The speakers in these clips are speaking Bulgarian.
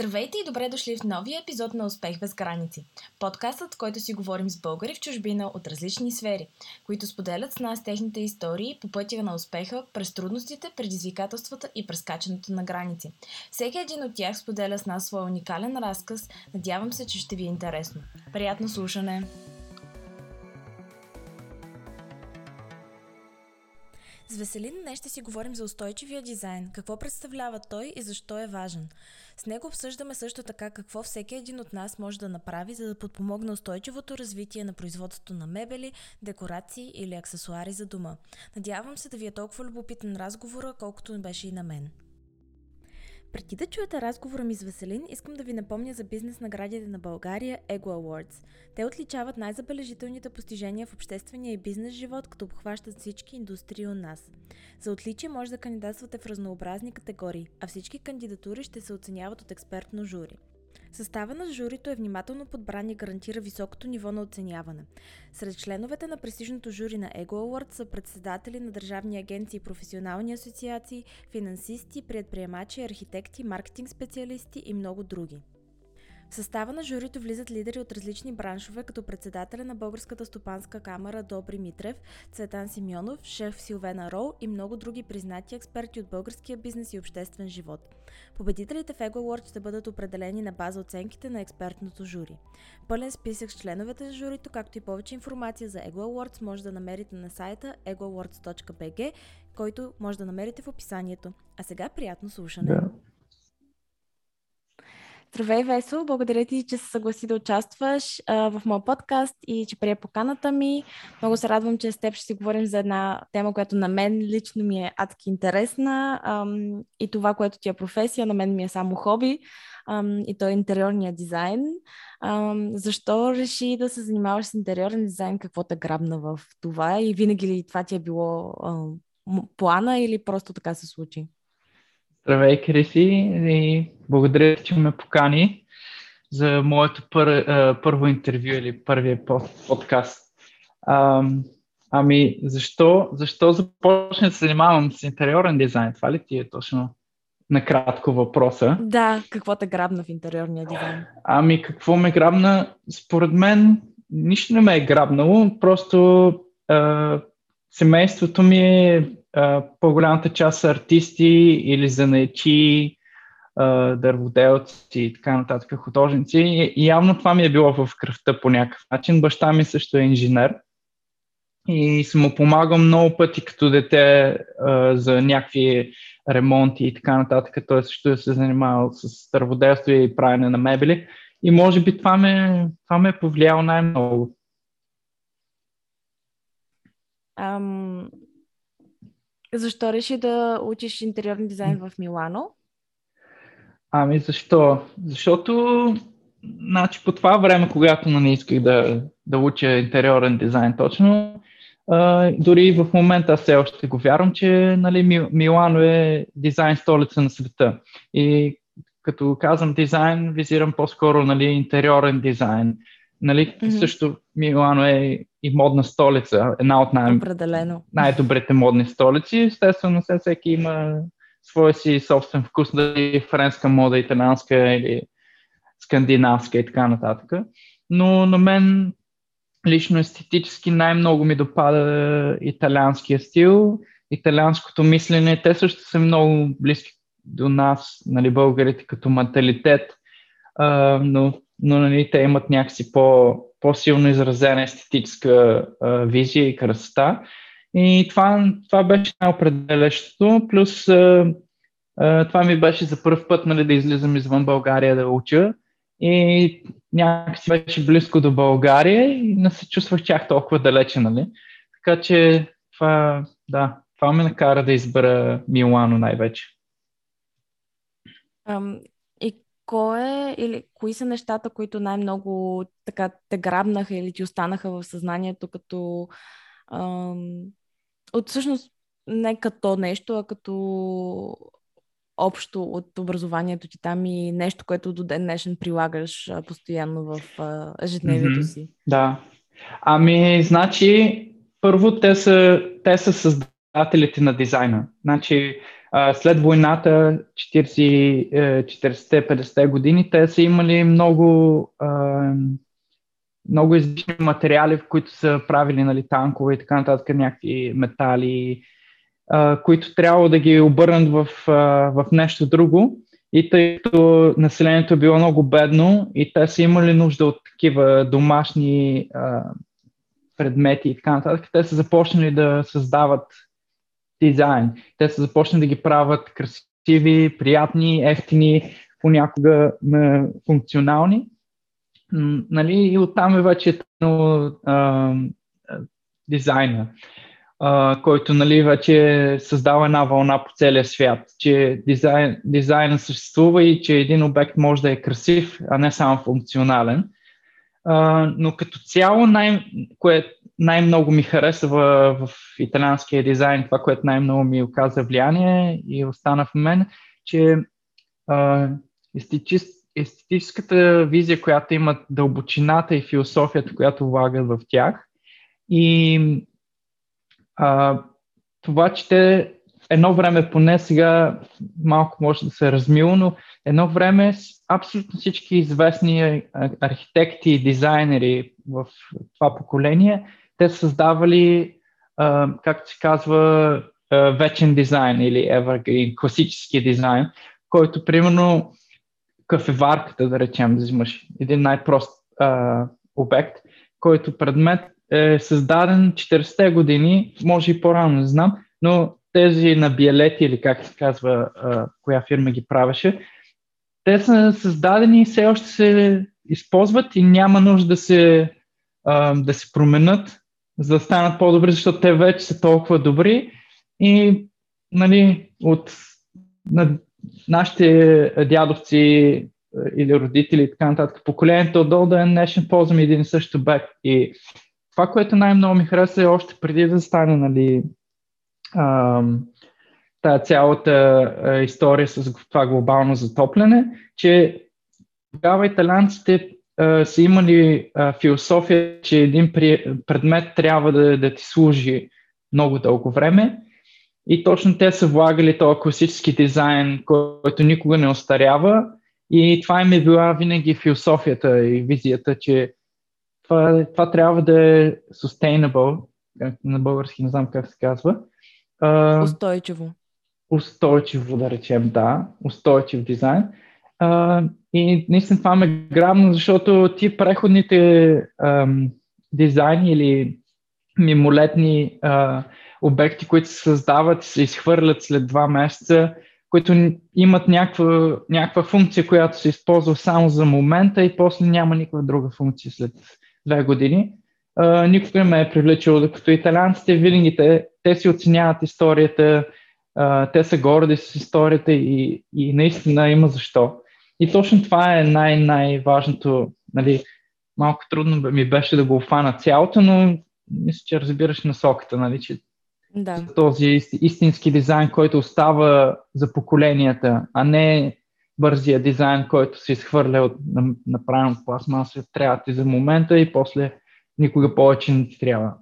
Здравейте и добре дошли в новия епизод на Успех без граници. Подкастът, в който си говорим с българи в чужбина от различни сфери, които споделят с нас техните истории по пътя на успеха, през трудностите, предизвикателствата и прескачането на граници. Всеки един от тях споделя с нас своя уникален разказ. Надявам се, че ще ви е интересно. Приятно слушане! С Веселин днес ще си говорим за устойчивия дизайн, какво представлява той и защо е важен. С него обсъждаме също така какво всеки един от нас може да направи, за да подпомогне устойчивото развитие на производството на мебели, декорации или аксесуари за дома. Надявам се да ви е толкова любопитен разговора, колкото беше и на мен. Преди да чуете разговора ми с Веселин, искам да ви напомня за бизнес наградите на България Ego Awards. Те отличават най-забележителните постижения в обществения и бизнес живот, като обхващат всички индустрии у нас. За отличие може да кандидатствате в разнообразни категории, а всички кандидатури ще се оценяват от експертно жури. Състава на журито е внимателно подбран и гарантира високото ниво на оценяване. Сред членовете на престижното жури на Ego Award са председатели на държавни агенции и професионални асоциации, финансисти, предприемачи, архитекти, маркетинг специалисти и много други. В състава на журито влизат лидери от различни браншове, като председателя на Българската стопанска камера Добри Митрев, Цветан Симеонов, шеф Силвена Роу и много други признати експерти от българския бизнес и обществен живот. Победителите в Ego Award ще бъдат определени на база оценките на експертното жури. Пълен списък с членовете на журито, както и повече информация за Ego Awards може да намерите на сайта egoawards.bg, който може да намерите в описанието. А сега приятно слушане! Да. Здравей, Весо! Благодаря ти, че се съгласи да участваш а, в моят подкаст и че прие поканата ми. Много се радвам, че с теб ще си говорим за една тема, която на мен лично ми е адски интересна ам, и това, което ти е професия, на мен ми е само хоби ам, и то е интериорния дизайн. Ам, защо реши да се занимаваш с интериорен дизайн? Какво те грабна в това и винаги ли това ти е било ам, плана или просто така се случи? Здравей, Криси, и благодаря, че ме покани за моето пър, първо интервю или първия подкаст. А, ами, защо, защо започна да се занимавам с интериорен дизайн? Това ли ти е точно накратко въпроса? Да, какво те грабна в интериорния дизайн? Ами, какво ме грабна? Според мен, нищо не ме е грабнало, просто а, семейството ми е по-голямата част са артисти или занаечи, дърводелци и така нататък, художници. И явно това ми е било в кръвта по някакъв начин. Баща ми също е инженер и съм му помагал много пъти като дете за някакви ремонти и така нататък. Той също се занимавал с дърводелство и правене на мебели. И може би това ме, това ме е повлияло най-много. Um, защо реши да учиш интериорен дизайн в Милано? Ами защо? Защото значи, по това време, когато не нали, исках да, да уча интериорен дизайн точно, а, дори в момента все още го вярвам, че нали, Милано е дизайн столица на света. И като казвам дизайн, визирам по-скоро нали, интериорен дизайн. Нали, mm-hmm. Също Милано е и модна столица, една от най- най-добрите модни столици. Естествено, все всеки има своя си собствен вкус, дали френска мода, италианска или скандинавска и така нататък. Но на мен лично естетически най-много ми допада италианския стил, италианското мислене. Те също са много близки до нас, нали, българите, като менталитет, но но нали, те имат някакси по, по-силно изразена естетическа а, визия и красота. И това, това беше най-определящото, плюс а, а, това ми беше за първ път нали, да излизам извън България да уча и някакси беше близко до България и не се чувствах чак толкова далече, нали? Така че това, да, това ме накара да избера Милано най-вече. Um, кой е или кои са нещата, които най-много така те грабнаха или ти останаха в съзнанието като ам, от всъщност не като нещо, а като общо от образованието ти там и нещо, което до ден днешен прилагаш постоянно в ежедневието си? Mm-hmm. Да. Ами, значи, първо те са, те са създателите на дизайна. Значи, след войната, 40-50-те години, те са имали много, много излишни материали, в които са правили нали, танкове и така нататък, някакви метали, които трябва да ги обърнат в, в нещо друго. И тъй като населението е било много бедно и те са имали нужда от такива домашни предмети и така нататък, те са започнали да създават дизайн. Те са започнали да ги правят красиви, приятни, ефтини, понякога м- функционални. Нали? И оттам е вече а, дизайна, а, който нали, вече създава една вълна по целия свят, че дизайн, дизайна съществува и че един обект може да е красив, а не само функционален. Но като цяло, най- кое, най-много ми хареса в, в италианския дизайн, това, което най-много ми оказа влияние и остана в мен, че а, естетическата визия, която имат дълбочината и философията, която влагат в тях и а, това, че те едно време, поне сега малко може да се размило, но едно време абсолютно всички известни архитекти и дизайнери в това поколение те създавали, както се казва, вечен дизайн или evergreen, класически дизайн, който примерно кафеварката, да речем, да взимаш един най-прост uh, обект, който предмет е създаден 40-те години, може и по-рано, не знам, но тези на Биелети или как се казва, коя фирма ги правеше, те са създадени и все още се използват и няма нужда да се, да се променят за да станат по-добри, защото те вече са толкова добри и нали, от на, нашите дядовци или родители и така нататък, поколението отдолу да е днешен ползваме един и същ обект. И това, което най-много ми хареса е още преди да стане нали, тая цялата история с това глобално затопляне, че тогава италянците са имали философия, че един предмет трябва да, да ти служи много дълго време. И точно те са влагали този класически дизайн, който никога не остарява. И това им е била винаги философията и визията, че това, това трябва да е sustainable, на български не знам как се казва. Устойчиво. Устойчиво, да речем, да. Устойчив дизайн. А, и наистина това ме грабна, защото ти преходните ам, дизайни или мимолетни а, обекти, които се създават и се изхвърлят след два месеца, които имат някаква, някаква функция, която се използва само за момента и после няма никаква друга функция след две години. А, никога не ме е привлечило, докато италианците винаги те, те си оценяват историята, а, те са горди с историята и, и наистина има защо. И точно това е най-най-важното. Нали, малко трудно ми беше да го офана цялото, но мисля, че разбираш насоката, нали, че да. този истински дизайн, който остава за поколенията, а не бързия дизайн, който се изхвърля от направен пластмаса, трябва ти за момента и после никога повече не ти трябва.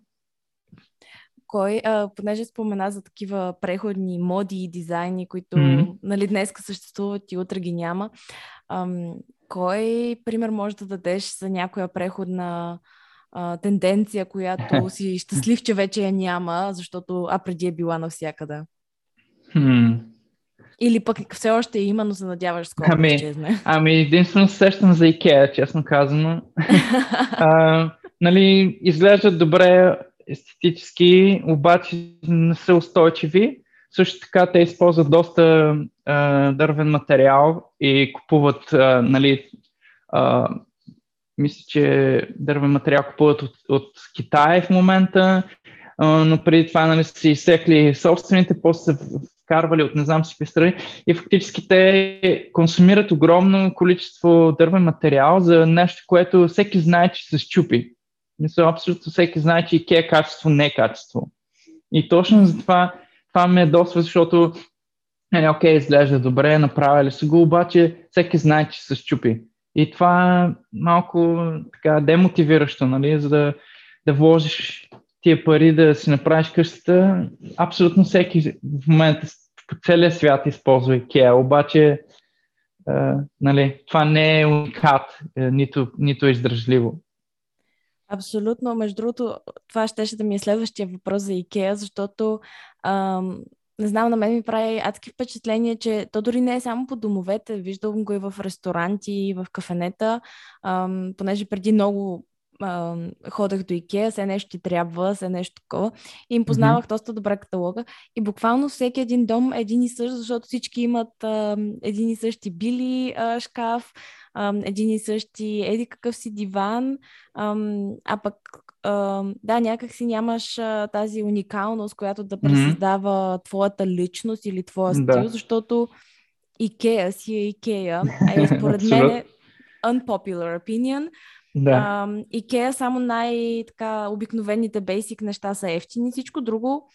Кой, а, понеже спомена за такива преходни моди и дизайни, които mm-hmm. нали, днес съществуват и утре ги няма, ам, кой пример може да дадеш за някоя преходна а, тенденция, която си щастлив, че вече я няма, защото а преди е била навсякъде? Hmm. Или пък все още има, но се надяваш скоро ами, да изчезне. Ами, единствено сещам за Икеа, честно казано. а, нали, изглеждат добре естетически, обаче не са устойчиви. Също така те използват доста а, дървен материал и купуват, а, нали, а, мисля, че дървен материал купуват от, от Китай в момента, а, но преди това нали, са изсекли собствените, после са вкарвали от не знам си страни и фактически те консумират огромно количество дървен материал за нещо, което всеки знае, че се щупи. Мисля, абсолютно всеки знае, че IKEA е качество, не е качество. И точно за това, това ме е доста, защото нали, окей, изглежда добре, направили са го, обаче всеки знае, че се щупи. И това е малко така демотивиращо, нали, за да, да вложиш тия пари да си направиш къщата. Абсолютно всеки в момента по целия свят използва IKEA, обаче а, нали, това не е уникат, е, нито, нито е издръжливо. Абсолютно. Между другото, това ще, ще да ми е следващия въпрос за Икеа, защото ам, не знам, на мен ми прави адски впечатление, че то дори не е само по домовете, виждам го и в ресторанти, и в кафенета, ам, понеже преди много а, ходех до Икеа, все нещо ти трябва, все нещо такова. И им познавах mm-hmm. доста добре каталога. И буквално всеки един дом е един и същ, защото всички имат а, един и същи били а, шкаф, а, един и същи еди какъв си диван, а, а пък а, да, някак си нямаш а, тази уникалност, която да пресъздава mm-hmm. твоята личност или твоя стил, да. защото Икея си е Икея. А и според мен е unpopular opinion. Да. Икея само най-обикновените бейсик неща са ефтини, всичко друго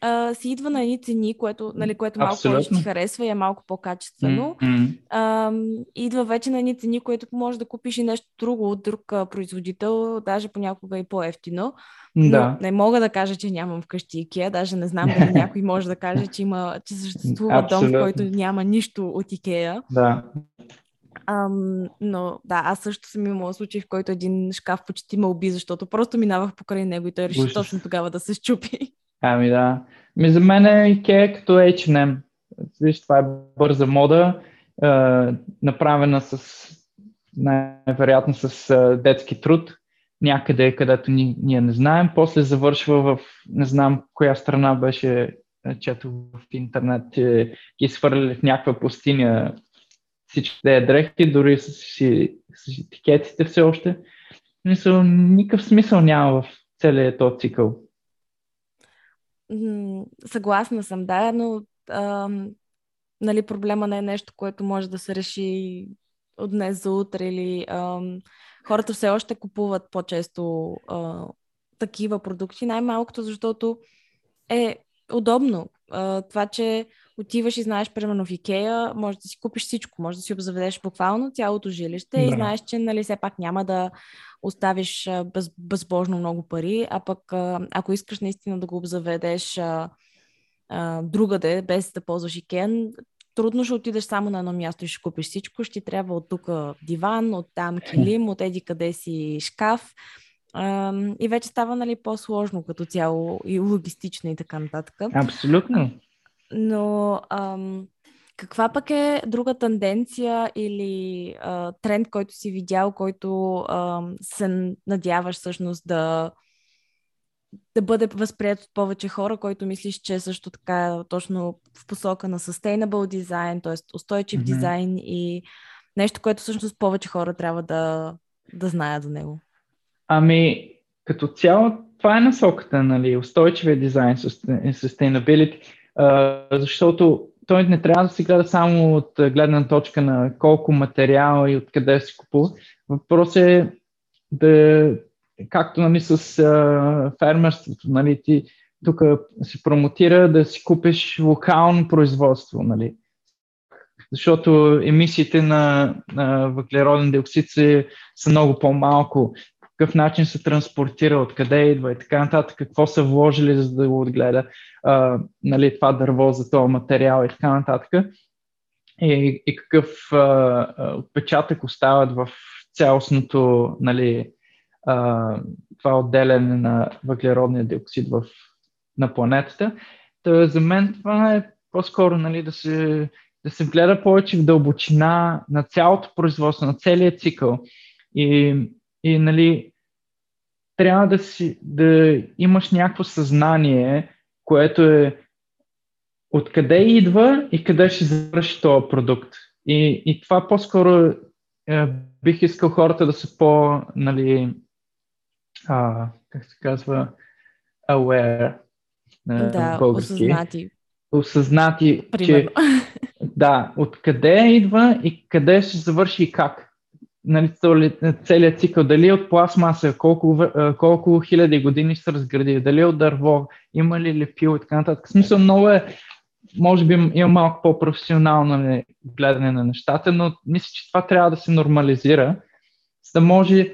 а, си идва на едни цени, което, нали, което малко повече ти харесва и е малко по-качествено. Mm-hmm. А, идва вече на едни цени, което може да купиш и нещо друго от друг а, производител, даже понякога и по-ефтино. Да. Но не мога да кажа, че нямам вкъщи Икея, даже не знам дали някой може да каже, че, има, че съществува Абсолютно. дом, в който няма нищо от Икея. Да. Ам, но да, аз също съм имала случай, в който един шкаф почти ме уби, защото просто минавах покрай него и той реши Ужас. точно тогава да се щупи. Ами да. Ми за мен е Ikea като H&M. Виж, това е бърза мода, е, направена с най-вероятно с е, детски труд, някъде, където ни, ние не знаем. После завършва в, не знам коя страна беше, чето в интернет, че ги свърляли в някаква пустиня всичките дрехи, дори с, с, с етикетите все още. Мисъл, никакъв смисъл няма в целият този цикъл. Съгласна съм, да, но а, нали, проблема не е нещо, което може да се реши от днес за утре или а, хората все още купуват по-често а, такива продукти, най-малкото защото е удобно. А, това, че отиваш и знаеш, примерно в Икея, може да си купиш всичко, може да си обзаведеш буквално цялото жилище да. и знаеш, че нали, все пак няма да оставиш без, безбожно много пари, а пък ако искаш наистина да го обзаведеш а, а, другаде, без да ползваш Икея, трудно ще отидеш само на едно място и ще купиш всичко. Ще трябва от тук диван, от там килим, от еди къде си шкаф. И вече става нали, по-сложно като цяло и логистично и така нататък. Абсолютно. Но ам, каква пък е друга тенденция или а, тренд, който си видял, който а, се надяваш всъщност да, да бъде възприят от повече хора, който мислиш, че е също така точно в посока на sustainable дизайн, т.е. устойчив mm-hmm. дизайн и нещо, което всъщност повече хора трябва да, да знаят за него? Ами, като цяло, това е насоката, нали, устойчивия дизайн, sustainability, защото той не трябва да се гледа само от гледна точка на колко материал и откъде се купува. Въпрос е да, както нали, с а, фермерството, нали, ти тук се промотира да си купиш локално производство, нали. Защото емисиите на, на въглероден диоксид са, много по-малко какъв начин се транспортира, откъде идва и така нататък, какво са вложили за да го отгледа а, нали, това дърво за този материал и така нататък. И, и какъв а, отпечатък остават в цялостното нали, а, това отделяне на въглеродния диоксид в, на планетата. Та, за мен това е по-скоро нали, да, се, да се гледа повече в дълбочина на цялото производство, на целият цикъл. И, и нали, трябва да, си, да имаш някакво съзнание, което е откъде идва и къде ще завърши този продукт. И, и това по-скоро е, бих искал хората да са по, нали, а, как се казва, aware на да, български. осъзнати. Осъзнати, Примерно. че да, откъде идва и къде ще завърши и как нали, целият цикъл, дали е от пластмаса, колко, колко хиляди години ще се разгради, дали е от дърво, има ли лепил и така нататък. В смисъл много е, може би има малко по-професионално нали, гледане на нещата, но мисля, че това трябва да се нормализира, за да може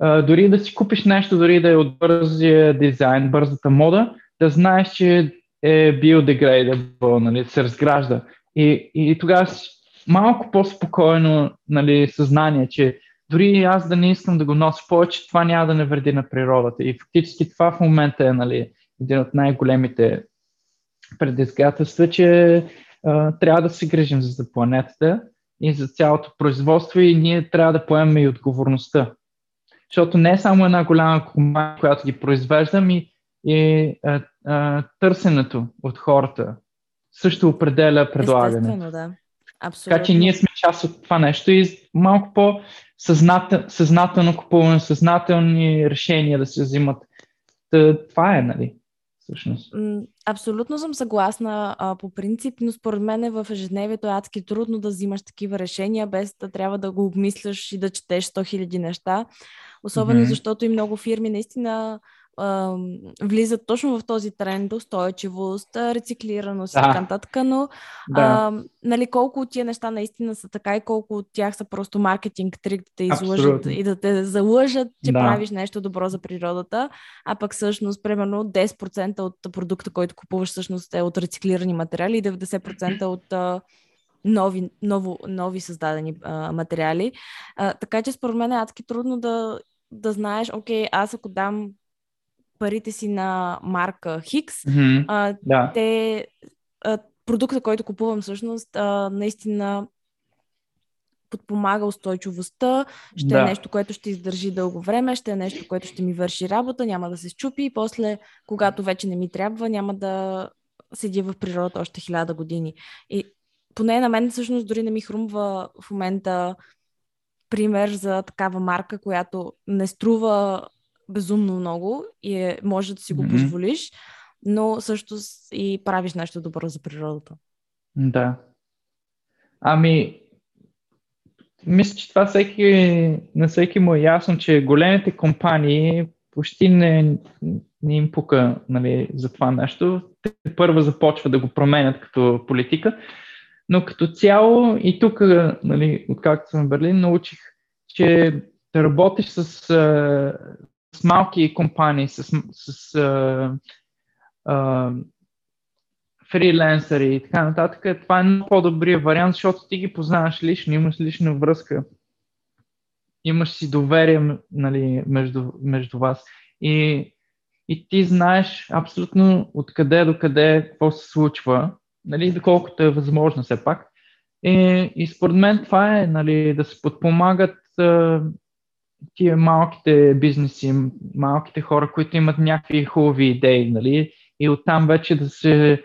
дори да си купиш нещо, дори да е от бързия дизайн, бързата мода, да знаеш, че е biodegradable, нали, се разгражда. И, и тогава малко по-спокойно нали, съзнание, че дори аз да не искам да го нося повече, това няма да не вреди на природата. И фактически това в момента е нали, един от най-големите предизвикателства, че а, трябва да се грижим за планетата и за цялото производство и ние трябва да поемем и отговорността. Защото не е само една голяма компания, която ги произвежда, ми и а, а, търсенето от хората също определя предлагането. Естествено, да. Абсолютно. Така че ние сме част от това нещо и малко по-съзнателно купуване, съзнателни решения да се взимат. Това е, нали? Всъщност. Абсолютно съм съгласна а, по принцип, но според мен в ежедневието е адски трудно да взимаш такива решения, без да трябва да го обмисляш и да четеш 100 000 неща. Особено mm-hmm. защото и много фирми наистина а, влизат точно в този тренд устойчивост, рециклираност и така нататък, но да. а, нали, колко от тия неща наистина са така и колко от тях са просто маркетинг трик да те излъжат Абсолютно. и да те залъжат, че да. правиш нещо добро за природата, а пък всъщност примерно 10% от продукта, който купуваш всъщност е от рециклирани материали и 90% от а, нови, ново, нови създадени а, материали. А, така че според мен е адски трудно да, да знаеш, окей, аз ако дам парите си на марка Хикс, mm-hmm. а, да. те, а, продукта, който купувам всъщност, а, наистина подпомага устойчивостта, ще е да. е нещо, което ще издържи дълго време, ще е нещо, което ще ми върши работа, няма да се щупи и после, когато вече не ми трябва, няма да седи в природата още хиляда години. И поне на мен всъщност дори не ми хрумва в момента пример за такава марка, която не струва безумно много и е, може да си го mm-hmm. позволиш, но също и правиш нещо добро за природата. Да. Ами, мисля, че това всеки, на всеки му е ясно, че големите компании почти не, не им пука нали, за това нещо. Те първо започва да го променят като политика, но като цяло и тук, нали, откакто съм в Берлин, научих, че да работиш с с малки компании, с, с а, а, фриленсъри и така нататък, това е много по-добрия вариант, защото ти ги познаваш лично, имаш лична връзка, имаш си доверие нали, между, между вас. И, и ти знаеш абсолютно откъде до къде какво се случва, нали, доколкото е възможно все пак. И, и според мен това е нали, да се подпомагат тия малките бизнеси, малките хора, които имат някакви хубави идеи, нали? И оттам вече да се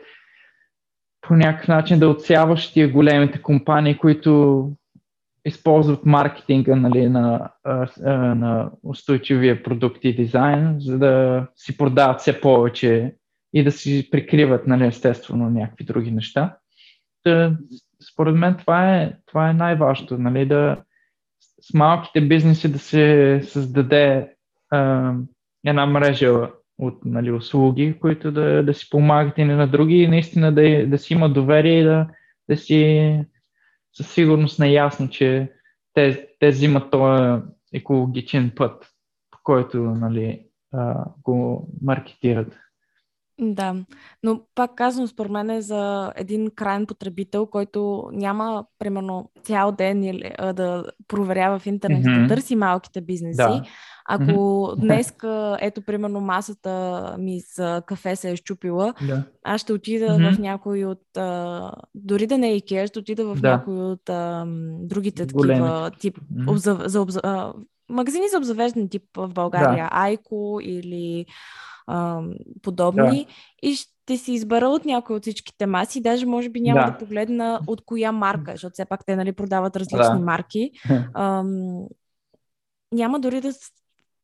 по някакъв начин да отсяваш тия големите компании, които използват маркетинга нали, на, на устойчивия продукт и дизайн, за да си продават все повече и да си прикриват нали, естествено някакви други неща. Та, според мен това е, това е най-важното, нали, да, с малките бизнеси да се създаде а, една мрежа от нали, услуги, които да, да си помагат и на други и наистина да, да си има доверие и да, да си със сигурност наясно, че те, те взимат този екологичен път, по който нали, а, го маркетират. Да, но пак казвам, според мен е за един крайен потребител, който няма, примерно, цял ден или, а, да проверява в интернет, mm-hmm. да търси малките бизнеси. Да. Ако mm-hmm. днеска, ето, примерно, масата ми за кафе се е щупила, да. аз ще отида mm-hmm. в някой от... А, дори да не е IKEA, ще отида в да. някой от а, другите Големи. такива тип... Mm-hmm. Обзав, за обзав, а, магазини за обзавеждане тип в България. Да. Айко или а, подобни да. и ще си избера от някой от всичките маси, даже може би няма да, да погледна от коя марка, защото все пак те нали, продават различни да. марки. А, няма дори да,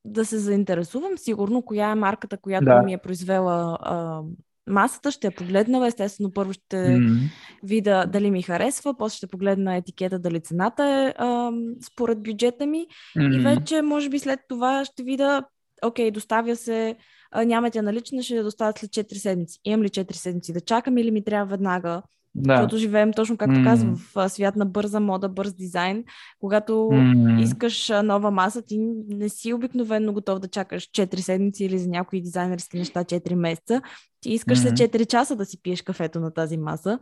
да се заинтересувам сигурно коя е марката, която да. ми е произвела а, масата, ще я погледна, естествено първо ще mm-hmm. видя дали ми харесва, после ще погледна етикета дали цената е а, според бюджета ми mm-hmm. и вече може би след това ще видя, окей, доставя се нямате налична, ще я доставят след 4 седмици. Имам ли 4 седмици да чакам или ми трябва веднага Да. Защото живеем точно както mm. казвам, в свят на бърза мода, бърз дизайн. Когато mm. искаш нова маса, ти не си обикновено готов да чакаш 4 седмици или за някои дизайнерски неща 4 месеца. Ти искаш mm. след 4 часа да си пиеш кафето на тази маса.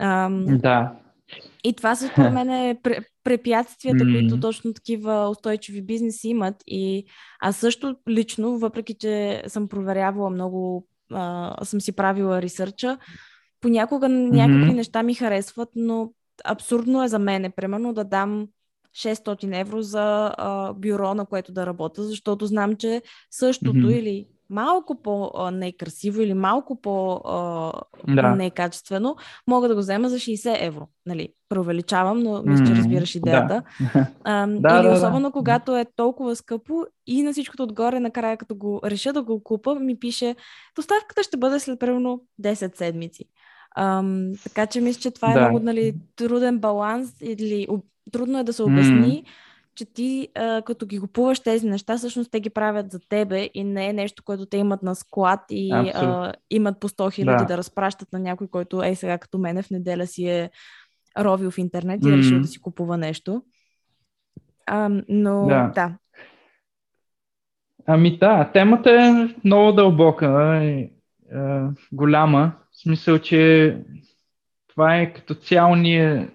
Ам, да. И това според мен е препятствията, mm. които точно такива устойчиви бизнеси имат. И аз също лично, въпреки че съм проверявала много, а, съм си правила ресърча, понякога някакви mm-hmm. неща ми харесват, но абсурдно е за мен, примерно, да дам 600 евро за а, бюро, на което да работя, защото знам, че същото mm-hmm. или малко по-некрасиво или малко по-некачествено, да. мога да го взема за 60 евро. Нали, преувеличавам, но мисля, че разбираш идеята. Да. А, да, или да, особено да. когато е толкова скъпо и на всичкото отгоре, накрая като го реша да го купа, ми пише, доставката ще бъде след примерно 10 седмици. Ам, така че мисля, че това е да. много нали, труден баланс или трудно е да се обясни, mm. Че ти а, като ги купуваш тези неща, всъщност те ги правят за тебе и не е нещо, което те имат на склад и а, имат по 100 хиляди да. да разпращат на някой, който е сега като мене в неделя си е ровил в интернет и е решил да си купува нещо. А, но да. да. Ами да, темата е много дълбока и е, голяма. В смисъл, че това е като цяло ни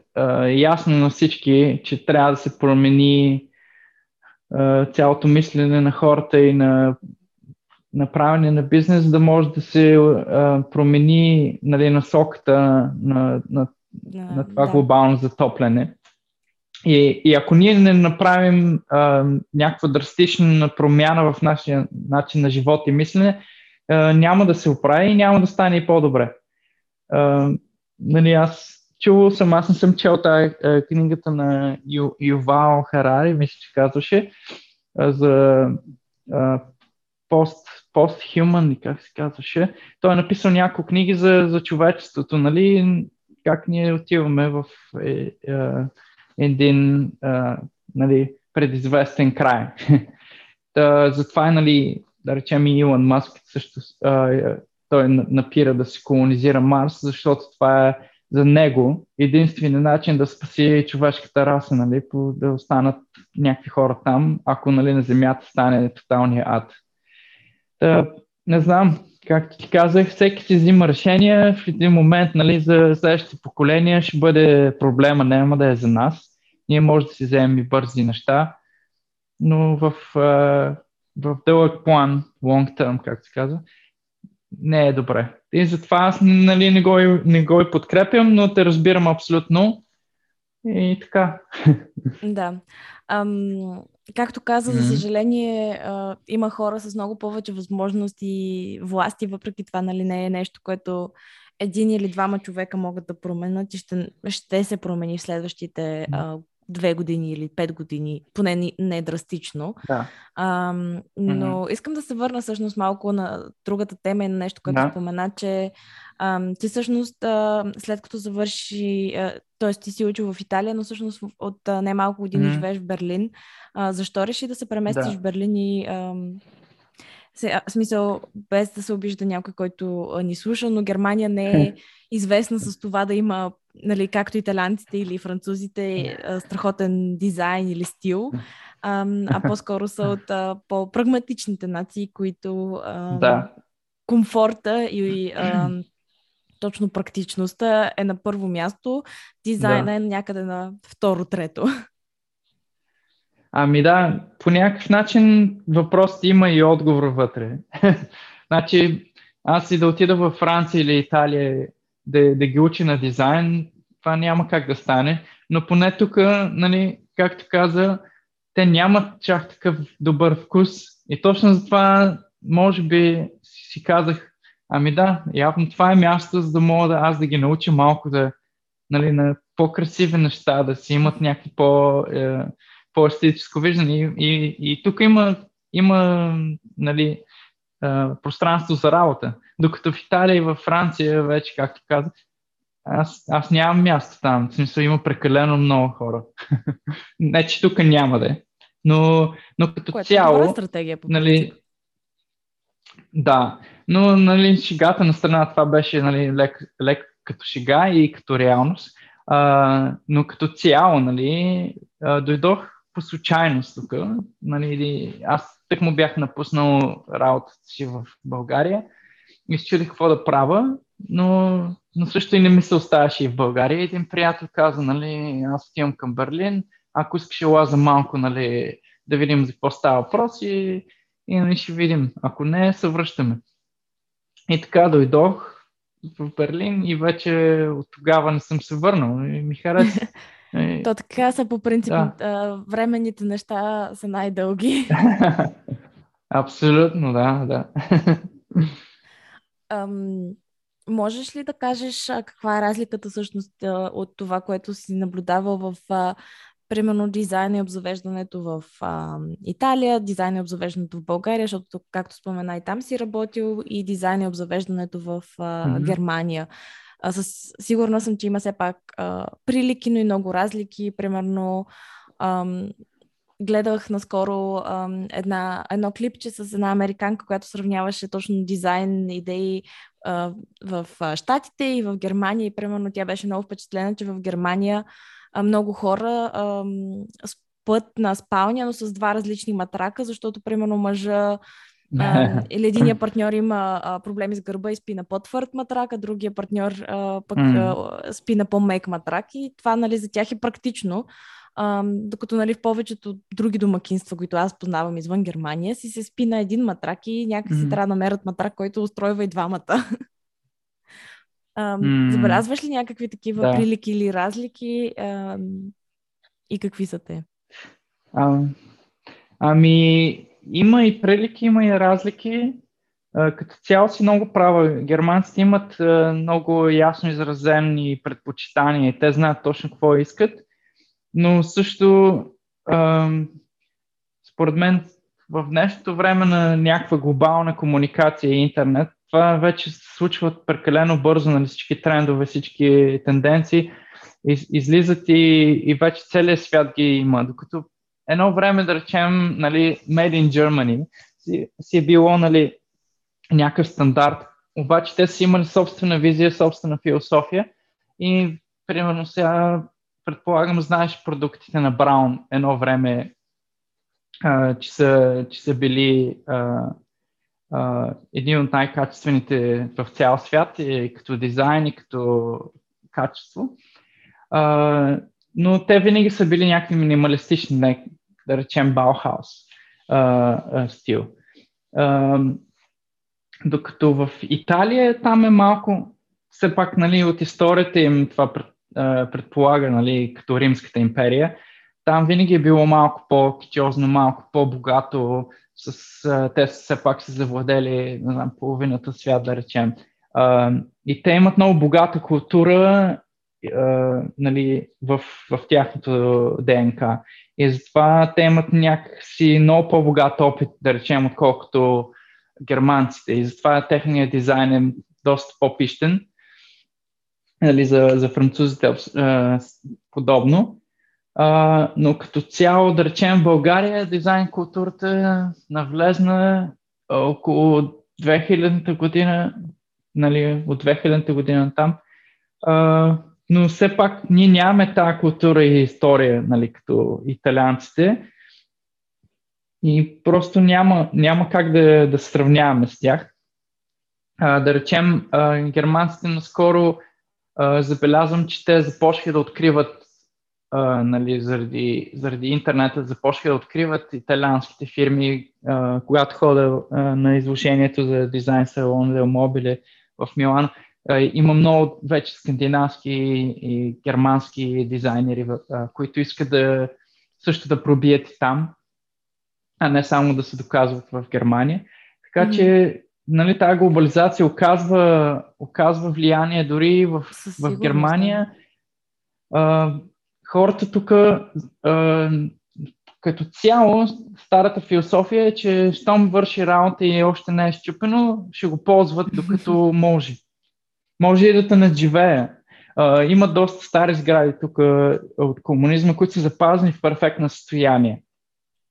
ясно на всички, че трябва да се промени а, цялото мислене на хората и на направене на бизнес, да може да се а, промени нали, насоката на, на, на, на това да. глобално затопляне. И, и ако ние не направим а, някаква драстична промяна в нашия начин на живот и мислене, а, няма да се оправи и няма да стане и по-добре. А, нали, аз чувал съм, аз не съм чел тази книгата на Ю, Ювал Харари, мисля, че казваше, за пост, post-human, как се казваше. Той е написал няколко книги за, за човечеството, нали, как ние отиваме в е, е, един е, нали, предизвестен край. Та, затова е, нали, да речем и Илон Маск също е, той напира да се колонизира Марс, защото това е за него единственият начин да спаси човешката раса, нали, по, да останат някакви хора там, ако нали, на Земята стане тоталния ад. Та, не знам, както ти казах, всеки си взима решение, в един момент нали, за следващите поколения ще бъде проблема, няма да е за нас. Ние може да си вземем и бързи неща, но в, в дълъг план, long term, както се казва, не е добре. И затова аз нали, не, го, не го и подкрепям, но те разбирам абсолютно. И така. Да. Ам, както каза, mm-hmm. за съжаление, а, има хора с много повече възможности и власти, въпреки това нали, не е нещо, което един или двама човека могат да променят и ще, ще се промени в следващите а, две години или пет години, поне не, не драстично. Да. А, но mm-hmm. искам да се върна всъщност малко на другата тема и на нещо, което да. спомена, че а, ти всъщност а, след като завърши, т.е. ти си учил в Италия, но всъщност от а, немалко години mm-hmm. живееш в Берлин. А, защо реши да се преместиш да. в Берлин и а, се, в смисъл, без да се обижда някой, който ни слуша, но Германия не е известна с това да има нали, както италянците или французите, страхотен дизайн или стил, а, а по-скоро са от а, по-прагматичните нации, които а, да. комфорта и а, точно практичността е на първо място, дизайна да. е някъде на второ-трето. Ами да, по някакъв начин въпросът има и отговор вътре. значи, аз и да отида във Франция или Италия да, да ги учи на дизайн, това няма как да стане. Но поне тук, нали, както каза, те нямат чак такъв добър вкус. И точно затова, може би, си казах, ами да, явно това е място, за да мога да аз да ги науча малко да, нали, на по-красиви неща, да си имат някакви по, е, по-естетическо виждане. И, и, и тук има, има нали, е, пространство за работа. Докато в Италия и във Франция, вече, както казах, аз, аз нямам място там. В смисъл има прекалено много хора. Не, че тук няма да е. Но, но като Което цяло... Е стратегия по нали, Да, но нали, шегата на страна това беше нали, лек, лек като шега и като реалност. А, но като цяло, нали, а, дойдох по случайност тук. Нали, аз тък му бях напуснал работата си в България и се чудих какво да правя, но, но също и не ми се оставаше и в България. Един приятел каза, нали, аз отивам към Берлин, ако искаш лаза малко, нали, да видим за какво става въпрос и, и нали, ще видим. Ако не, се връщаме. И така дойдох в Берлин и вече от тогава не съм се върнал. И ми хареса. То така са по принцип. Да. Временните неща са най-дълги. Абсолютно, да, да. Ам, можеш ли да кажеш каква е разликата всъщност от това, което си наблюдавал в примерно дизайн и обзавеждането в а, Италия, дизайн и обзавеждането в България, защото, както спомена, и там си работил, и дизайн и обзавеждането в а, mm-hmm. Германия. Със, сигурна съм, че има все пак а, прилики, но и много разлики. Примерно, ам, гледах наскоро ам, една, едно клипче с една американка, която сравняваше точно дизайн, идеи а, в а, Штатите и в Германия. И примерно тя беше много впечатлена, че в Германия а, много хора а, спът на спалня, но с два различни матрака, защото примерно мъжа а, или единия партньор има а, проблеми с гърба и спи на по-твърд матрак, а другия партньор а, пък а, спи на по-мек матрак и това нали, за тях е практично. А, докато нали, в повечето други домакинства, които аз познавам извън Германия, си се спи на един матрак и някакси mm-hmm. трябва да намерят матрак, който устройва и двамата. А, mm. Забелязваш ли някакви такива да. прилики или разлики а, и какви са те? А, ами, има и прилики, има и разлики. Като цяло си много права. Германците имат много ясно изразени предпочитания и те знаят точно какво искат. Но също, според мен, в днешното време на някаква глобална комуникация и интернет, това вече се случва прекалено бързо, нали, всички трендове, всички тенденции из, излизат и, и вече целият свят ги има. Докато едно време, да речем, нали, Made in Germany си, си е било нали, някакъв стандарт, обаче те са имали собствена визия, собствена философия и примерно сега предполагам, знаеш продуктите на Браун едно време, а, че, са, че са били а, Uh, един от най-качествените в цял свят и като дизайн и като качество. Uh, но те винаги са били някакви минималистични, не, да речем Баухаус стил. Uh, докато в Италия там е малко, все пак нали, от историята им това предполага, нали, като Римската империя, там винаги е било малко по-китиозно, малко по-богато, с, те все пак са завладели не знам, половината свят, да речем. А, и те имат много богата култура а, нали, в, в тяхното ДНК. И затова те имат някакси много по-богат опит, да речем, отколкото германците. И затова техният дизайн е доста по-пищен. Нали, за, за французите а, подобно. А, но като цяло, да речем, в България дизайн културата навлезна около 2000-та година, нали, от 2000-та година там. А, но все пак ние нямаме тази култура и история, нали, като италианците. И просто няма, няма как да, да сравняваме с тях. А, да речем, а, германците наскоро а, забелязвам, че те започнаха да откриват а, нали, заради, заради интернета започнаха да откриват италианските фирми, а, когато хода на изложението за дизайн салон Мобиле в Милан. А, има много вече скандинавски и германски дизайнери, които искат да също да пробият там, а не само да се доказват в Германия. Така mm-hmm. че нали, тази глобализация оказва, оказва влияние дори в, в Германия. А, хората тук като цяло старата философия е, че щом върши работа и още не е щупено, ще го ползват докато може. Може и да те надживее. Има доста стари сгради тук от комунизма, които са запазени в перфектно състояние.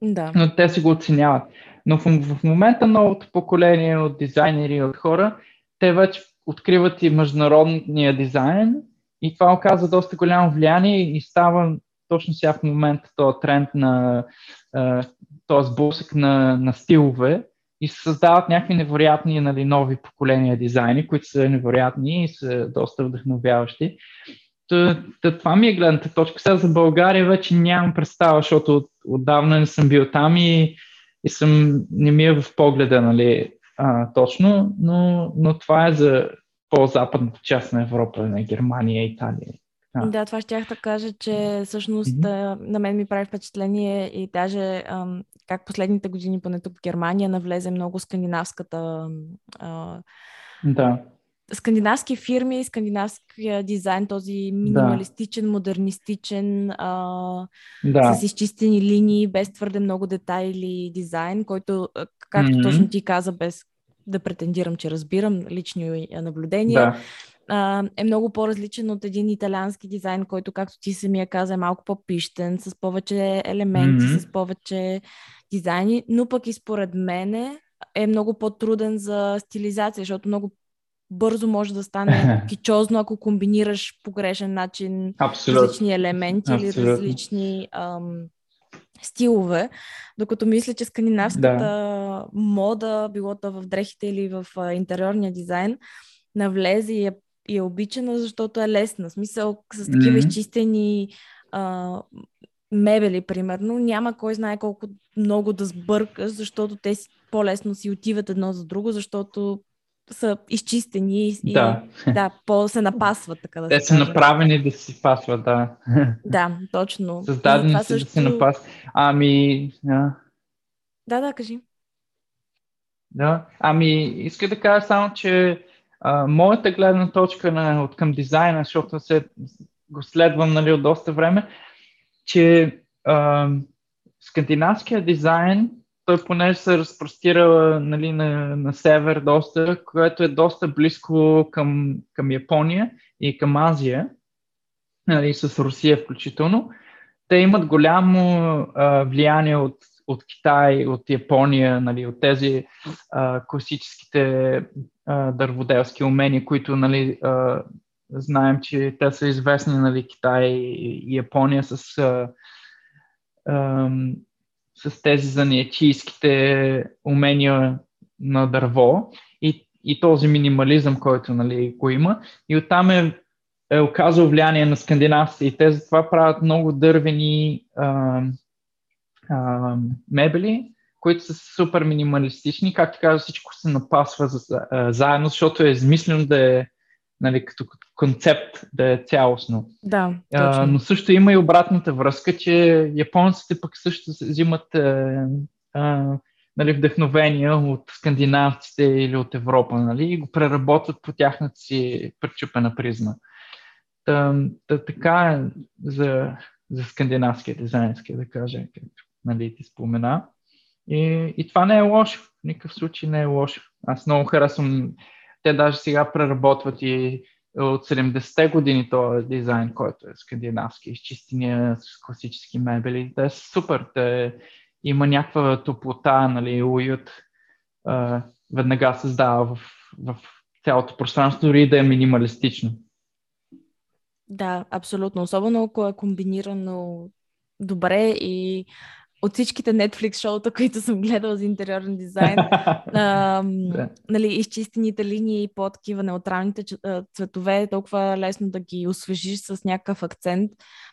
Да. Но те си го оценяват. Но в, в момента новото поколение от дизайнери от хора, те вече откриват и международния дизайн и това оказа доста голямо влияние и става точно сега в момента този тренд на този сблъсък на, на стилове и се създават някакви невероятни нали, нови поколения дизайни, които са невероятни и са доста вдъхновяващи. Това ми е гледната точка. Сега за България вече нямам представа, защото от, отдавна не съм бил там и, и съм, не ми е в погледа нали, а, точно, но, но това е за по-западната част на Европа, на Германия, Италия. Да. да, това ще да кажа, че всъщност mm-hmm. на мен ми прави впечатление и даже ам, как последните години, поне тук в Германия, навлезе много скандинавската а, да скандинавски фирми, скандинавския дизайн, този минималистичен, да. модернистичен, а, да. с изчистени линии, без твърде много детайли дизайн, който, както mm-hmm. точно ти каза, без да претендирам, че разбирам лични наблюдения, да. А, е много по-различен от един италиански дизайн, който, както ти самия каза, е малко по-пищен, с повече елементи, mm-hmm. с повече дизайни, но пък и според мене е много по-труден за стилизация, защото много бързо може да стане кичозно, ако комбинираш по грешен начин Абсолютно. различни елементи Абсолютно. или различни ам, стилове. Докато мисля, че скандинавската да. мода, било то в дрехите или в а, интериорния дизайн, навлезе и е, и е обичана, защото е лесна. В смисъл, с такива mm-hmm. изчистени а, мебели, примерно, няма кой знае колко много да сбъркаш, защото те си по-лесно си отиват едно за друго, защото са изчистени и да, да по се напасват, така да Те са направени да си пасват, да. Да, точно. Създадени са също... да се напасват. Ами... Да. да, да, кажи. Да, ами иска да кажа само, че моята гледна точка на, от към дизайна, защото се го следвам нали, от доста време, че а, скандинавския дизайн той понеже се разпростира нали, на, на север доста, което е доста близко към, към Япония и към Азия, нали, с Русия включително. Те имат голямо а, влияние от, от Китай, от Япония, нали, от тези а, класическите а, дърводелски умения, които нали, а, знаем, че те са известни, нали, Китай и Япония с а, а, с тези занаячийските умения на дърво и, и този минимализъм, който нали, го има. И оттам е, е оказал влияние на скандинавците и те затова правят много дървени а, а, мебели, които са супер минималистични. Както каза, всичко се напасва за, а, заедно, защото е измислено да е нали, като концепт да е цялостно. Да, а, но също има и обратната връзка, че японците пък също взимат а, а, нали, вдъхновения от скандинавците или от Европа нали, и го преработват по тяхната си пречупена призма. Та, та, така е за, за скандинавския дизайнерски, да кажа, както нали, ти спомена. И, и това не е лошо. В никакъв случай не е лошо. Аз много харесвам те даже сега преработват и от 70-те години този дизайн, който е скандинавски, изчистения с класически мебели. Те са супер. Те, има някаква топлота, нали, уют. А, веднага създава в, в цялото пространство, дори да е минималистично. Да, абсолютно. Особено ако е комбинирано добре и от всичките Netflix шоута, които съм гледала за интериорен дизайн, а, нали, изчистените линии по такива неутралните цветове, е толкова лесно да ги освежиш с някакъв акцент,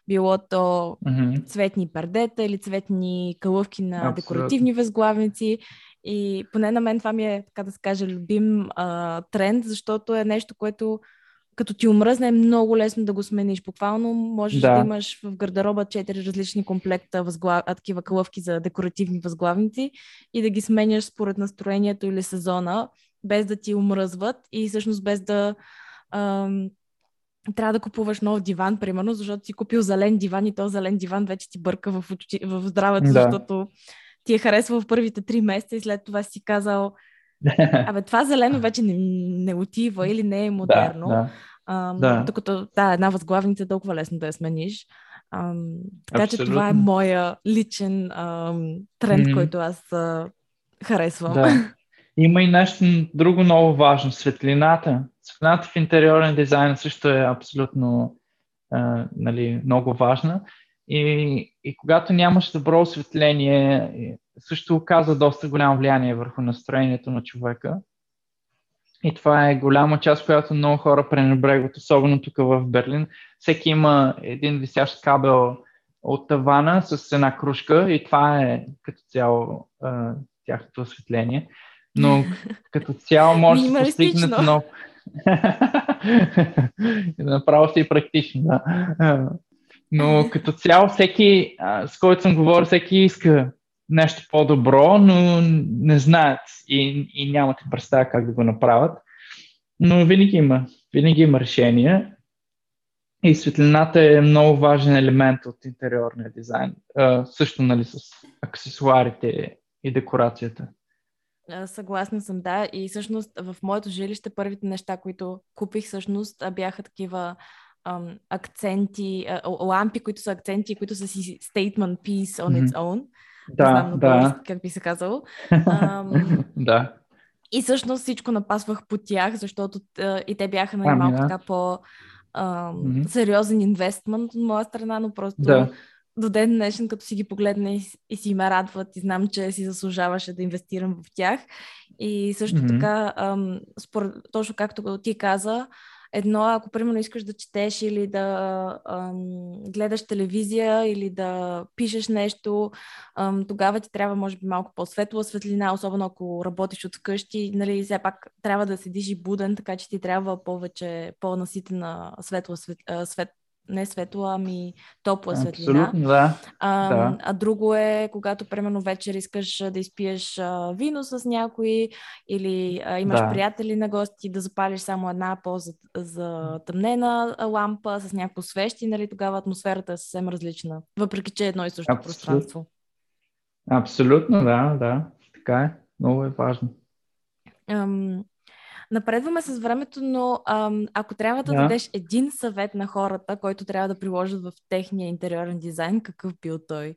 било то mm-hmm. цветни пердета или цветни кълъвки на Абсолютно. декоративни възглавници. И поне на мен това ми е, така да се каже, любим а, тренд, защото е нещо, което като ти омръзне е много лесно да го смениш. Буквално можеш да, да имаш в гардероба четири различни комплекта възглав... такива кълъвки за декоративни възглавници и да ги сменяш според настроението или сезона, без да ти омръзват и всъщност без да ам, трябва да купуваш нов диван, примерно, защото си купил зелен диван и този зелен диван вече ти бърка в, в здравето, да. защото ти е харесва в първите три месеца и след това си казал Абе, това зелено вече не, не отива или не е модерно. Да, да. А, да. Докато да, една възглавница е толкова лесно да я смениш. А, така Абсолютно. че това е моя личен а, тренд, mm-hmm. който аз а, харесвам. Да. Има и нещо друго много важно светлината. светлината в интериорен дизайн също е абсолютно а, нали, много важна. И, и когато нямаш добро осветление, също оказва доста голямо влияние върху настроението на човека. И това е голяма част, която много хора пренебрегват, особено тук в Берлин. Всеки има един висящ кабел от тавана с една кружка и това е като цяло а, тяхното осветление. Но като цяло може да се постигнат много. Направо си практично, да. Но като цяло всеки, с който съм говорил, всеки иска нещо по-добро, но не знаят и, и нямат представа как да го направят. Но винаги има, винаги има решение. И светлината е много важен елемент от интериорния дизайн. А, също нали, с аксесуарите и декорацията. Съгласна съм, да. И всъщност в моето жилище първите неща, които купих, всъщност бяха такива ам, акценти, а, лампи, които са акценти, които са си statement piece on its own. Да, Не знам да. как би се казало. Ам, да. И всъщност всичко напасвах по тях, защото а, и те бяха на ами, малко да. така по mm-hmm. сериозен инвестмент от моя страна, но просто да. до ден днешен, като си ги погледна и, и си ме радват и знам, че си заслужаваше да инвестирам в тях. И също mm-hmm. така, ам, според, точно както ти каза, Едно, ако примерно искаш да четеш или да ам, гледаш телевизия или да пишеш нещо, ам, тогава ти трябва, може би, малко по-светла светлина, особено ако работиш от вкъщи. Нали, все пак трябва да седиш и буден, така че ти трябва повече, по-наситена светла свет, свет, не светла, ами топла светлина. Абсолютно, да. А, да. а друго е, когато примерно вечер искаш да изпиеш а, вино с някой или а, имаш да. приятели на гости, да запалиш само една по-затъмнена лампа с някакво свещи, нали, тогава атмосферата е съвсем различна, въпреки че е едно и също Абсолют. пространство. Абсолютно, да, да. Така е. Много е важно. Ам, Напредваме с времето, но ам, ако трябва да, да дадеш един съвет на хората, който трябва да приложат в техния интериорен дизайн, какъв бил той?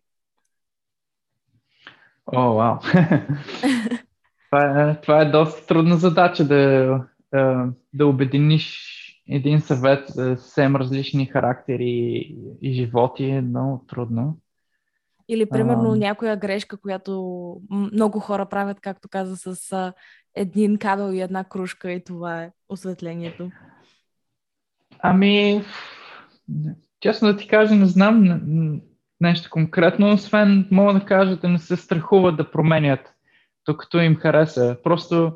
О, вау! това, е, това е доста трудна задача да, да обединиш един съвет за съвсем различни характери и животи е много трудно. Или, примерно, а... някоя грешка, която много хора правят, както каза, с един кабел и една кружка и това е осветлението? Ами, честно да ти кажа, не знам нещо конкретно, освен мога да кажа да не се страхуват да променят, докато им хареса. Просто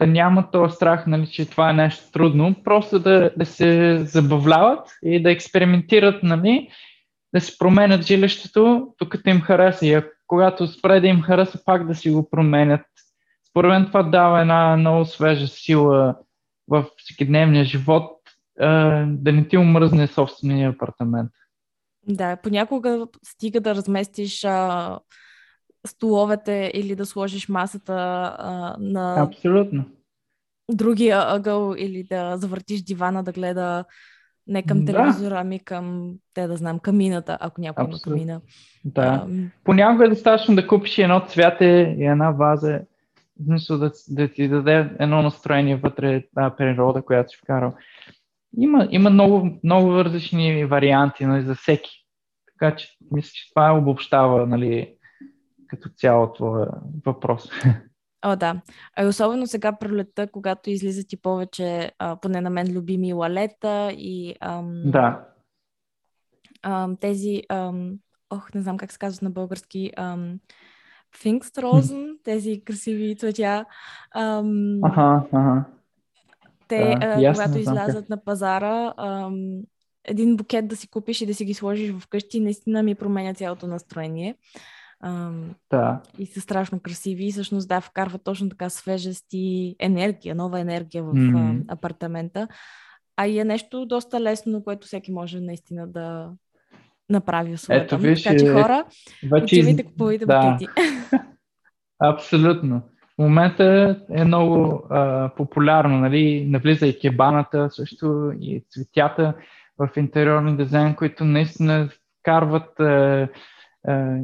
да няма този страх, нали, че това е нещо трудно, просто да, да се забавляват и да експериментират, нали, да се променят жилището, докато им хареса. И когато спре да им хареса, пак да си го променят според мен това дава една много свежа сила в всекидневния живот, да не ти умръзне собствения апартамент. Да, понякога стига да разместиш а, столовете или да сложиш масата а, на Абсолютно. другия ъгъл или да завъртиш дивана да гледа не към телевизора, да. ами към, те да знам, камината, ако някой има камина. Да. А, Понякога е достатъчно да купиш едно цвяте и една ваза смисъл да, да ти даде едно настроение вътре, тази природа, която си вкарал. Има, има много, много различни варианти нали, за всеки. Така че мисля, че това обобщава нали, като цяло твоя въпрос. О, да. А особено сега пролетта, когато излизат и повече, а, поне на мен, любими лалета и ам, да. ам, тези, ам, ох, не знам как се казва на български, ам, Фингстрозен, тези красиви цветя. Ам, ага, ага. Те, да, а, когато излязат на пазара, ам, един букет да си купиш и да си ги сложиш вкъщи, наистина ми променя цялото настроение. Ам, да. И са страшно красиви и всъщност да, вкарва точно така свежест и енергия, нова енергия в mm-hmm. а, апартамента. А и е нещо доста лесно, което всеки може наистина да, направи услугата. Ето, виж, така че е, хора, вече... отивайте, купувайте да. букети. Абсолютно. В момента е много а, популярно, нали, навлиза и кебаната, също и цветята в интериорен дизайн, които наистина вкарват а,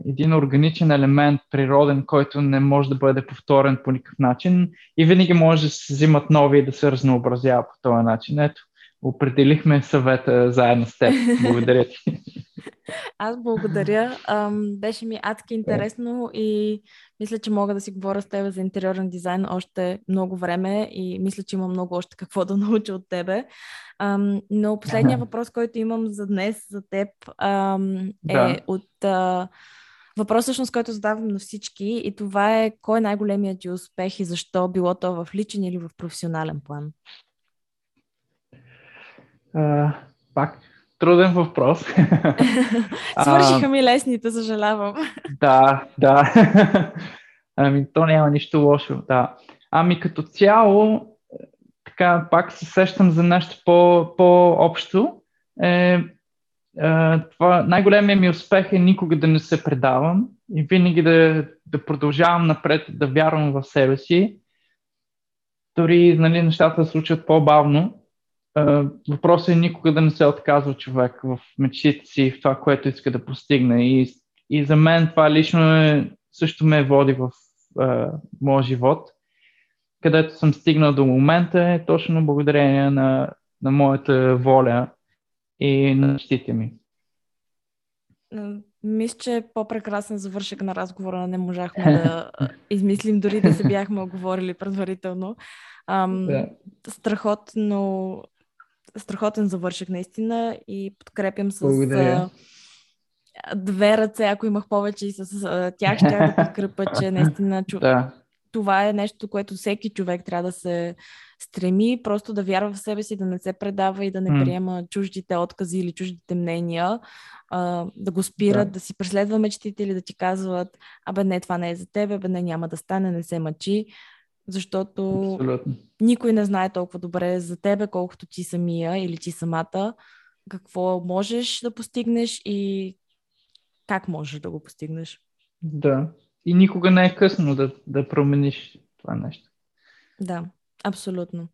един органичен елемент, природен, който не може да бъде повторен по никакъв начин и винаги може да се взимат нови и да се разнообразява по този начин. Ето, определихме съвета заедно с теб. Благодаря ти. Аз благодаря. Ам, беше ми адски интересно и мисля, че мога да си говоря с теб за интериорен дизайн още много време и мисля, че имам много още какво да науча от тебе. Ам, но последният въпрос, който имам за днес, за теб, ам, е да. от а, въпрос, всъщност, който задавам на всички и това е кой е най-големият ти успех и защо, било то в личен или в професионален план? Uh, пак труден въпрос. Свършиха ми лесните, съжалявам. Да, да. ами, то няма нищо лошо, да. Ами като цяло, така, пак се сещам за нещо по, по-общо. Е, е, това, най-големият ми успех е никога да не се предавам и винаги да, да продължавам напред, да вярвам в себе си. Дори нали, нещата се случват по-бавно, въпросът е никога да не се отказва човек в мечтите си, в това, което иска да постигне. И, и за мен това лично е, също ме води в uh, моя живот. Където съм стигнал до момента е точно благодарение на, на моята воля и на мечтите ми. Мисля, че по-прекрасен завършек на разговора не можахме да измислим, дори да се бяхме оговорили предварително. Ам, да. Страхотно страхотен завършек наистина и подкрепям с Благодаря. две ръце, ако имах повече и с тях ще да подкрепа, че наистина чу... да. това е нещо, което всеки човек трябва да се стреми, просто да вярва в себе си, да не се предава и да не приема чуждите откази или чуждите мнения, а, да го спират, да. да си преследва мечтите или да ти казват, абе не, това не е за теб, абе не, няма да стане, не се мъчи защото Абсолютно. никой не знае толкова добре за тебе, колкото ти самия или ти самата, какво можеш да постигнеш и как можеш да го постигнеш. Да. И никога не е късно да, да промениш това нещо. Да, абсолютно.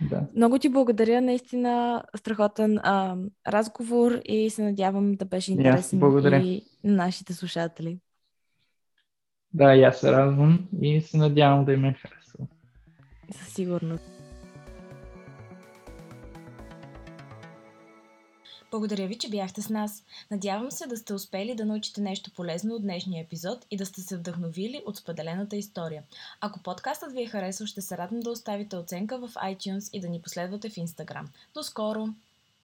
Да. Много ти благодаря, наистина страхотен а, разговор и се надявам да беше интересен yes, и на нашите слушатели. Да, и аз се радвам и се надявам да им е харесало. Със сигурност. Благодаря ви, че бяхте с нас. Надявам се да сте успели да научите нещо полезно от днешния епизод и да сте се вдъхновили от споделената история. Ако подкастът ви е харесал, ще се радвам да оставите оценка в iTunes и да ни последвате в Instagram. До скоро!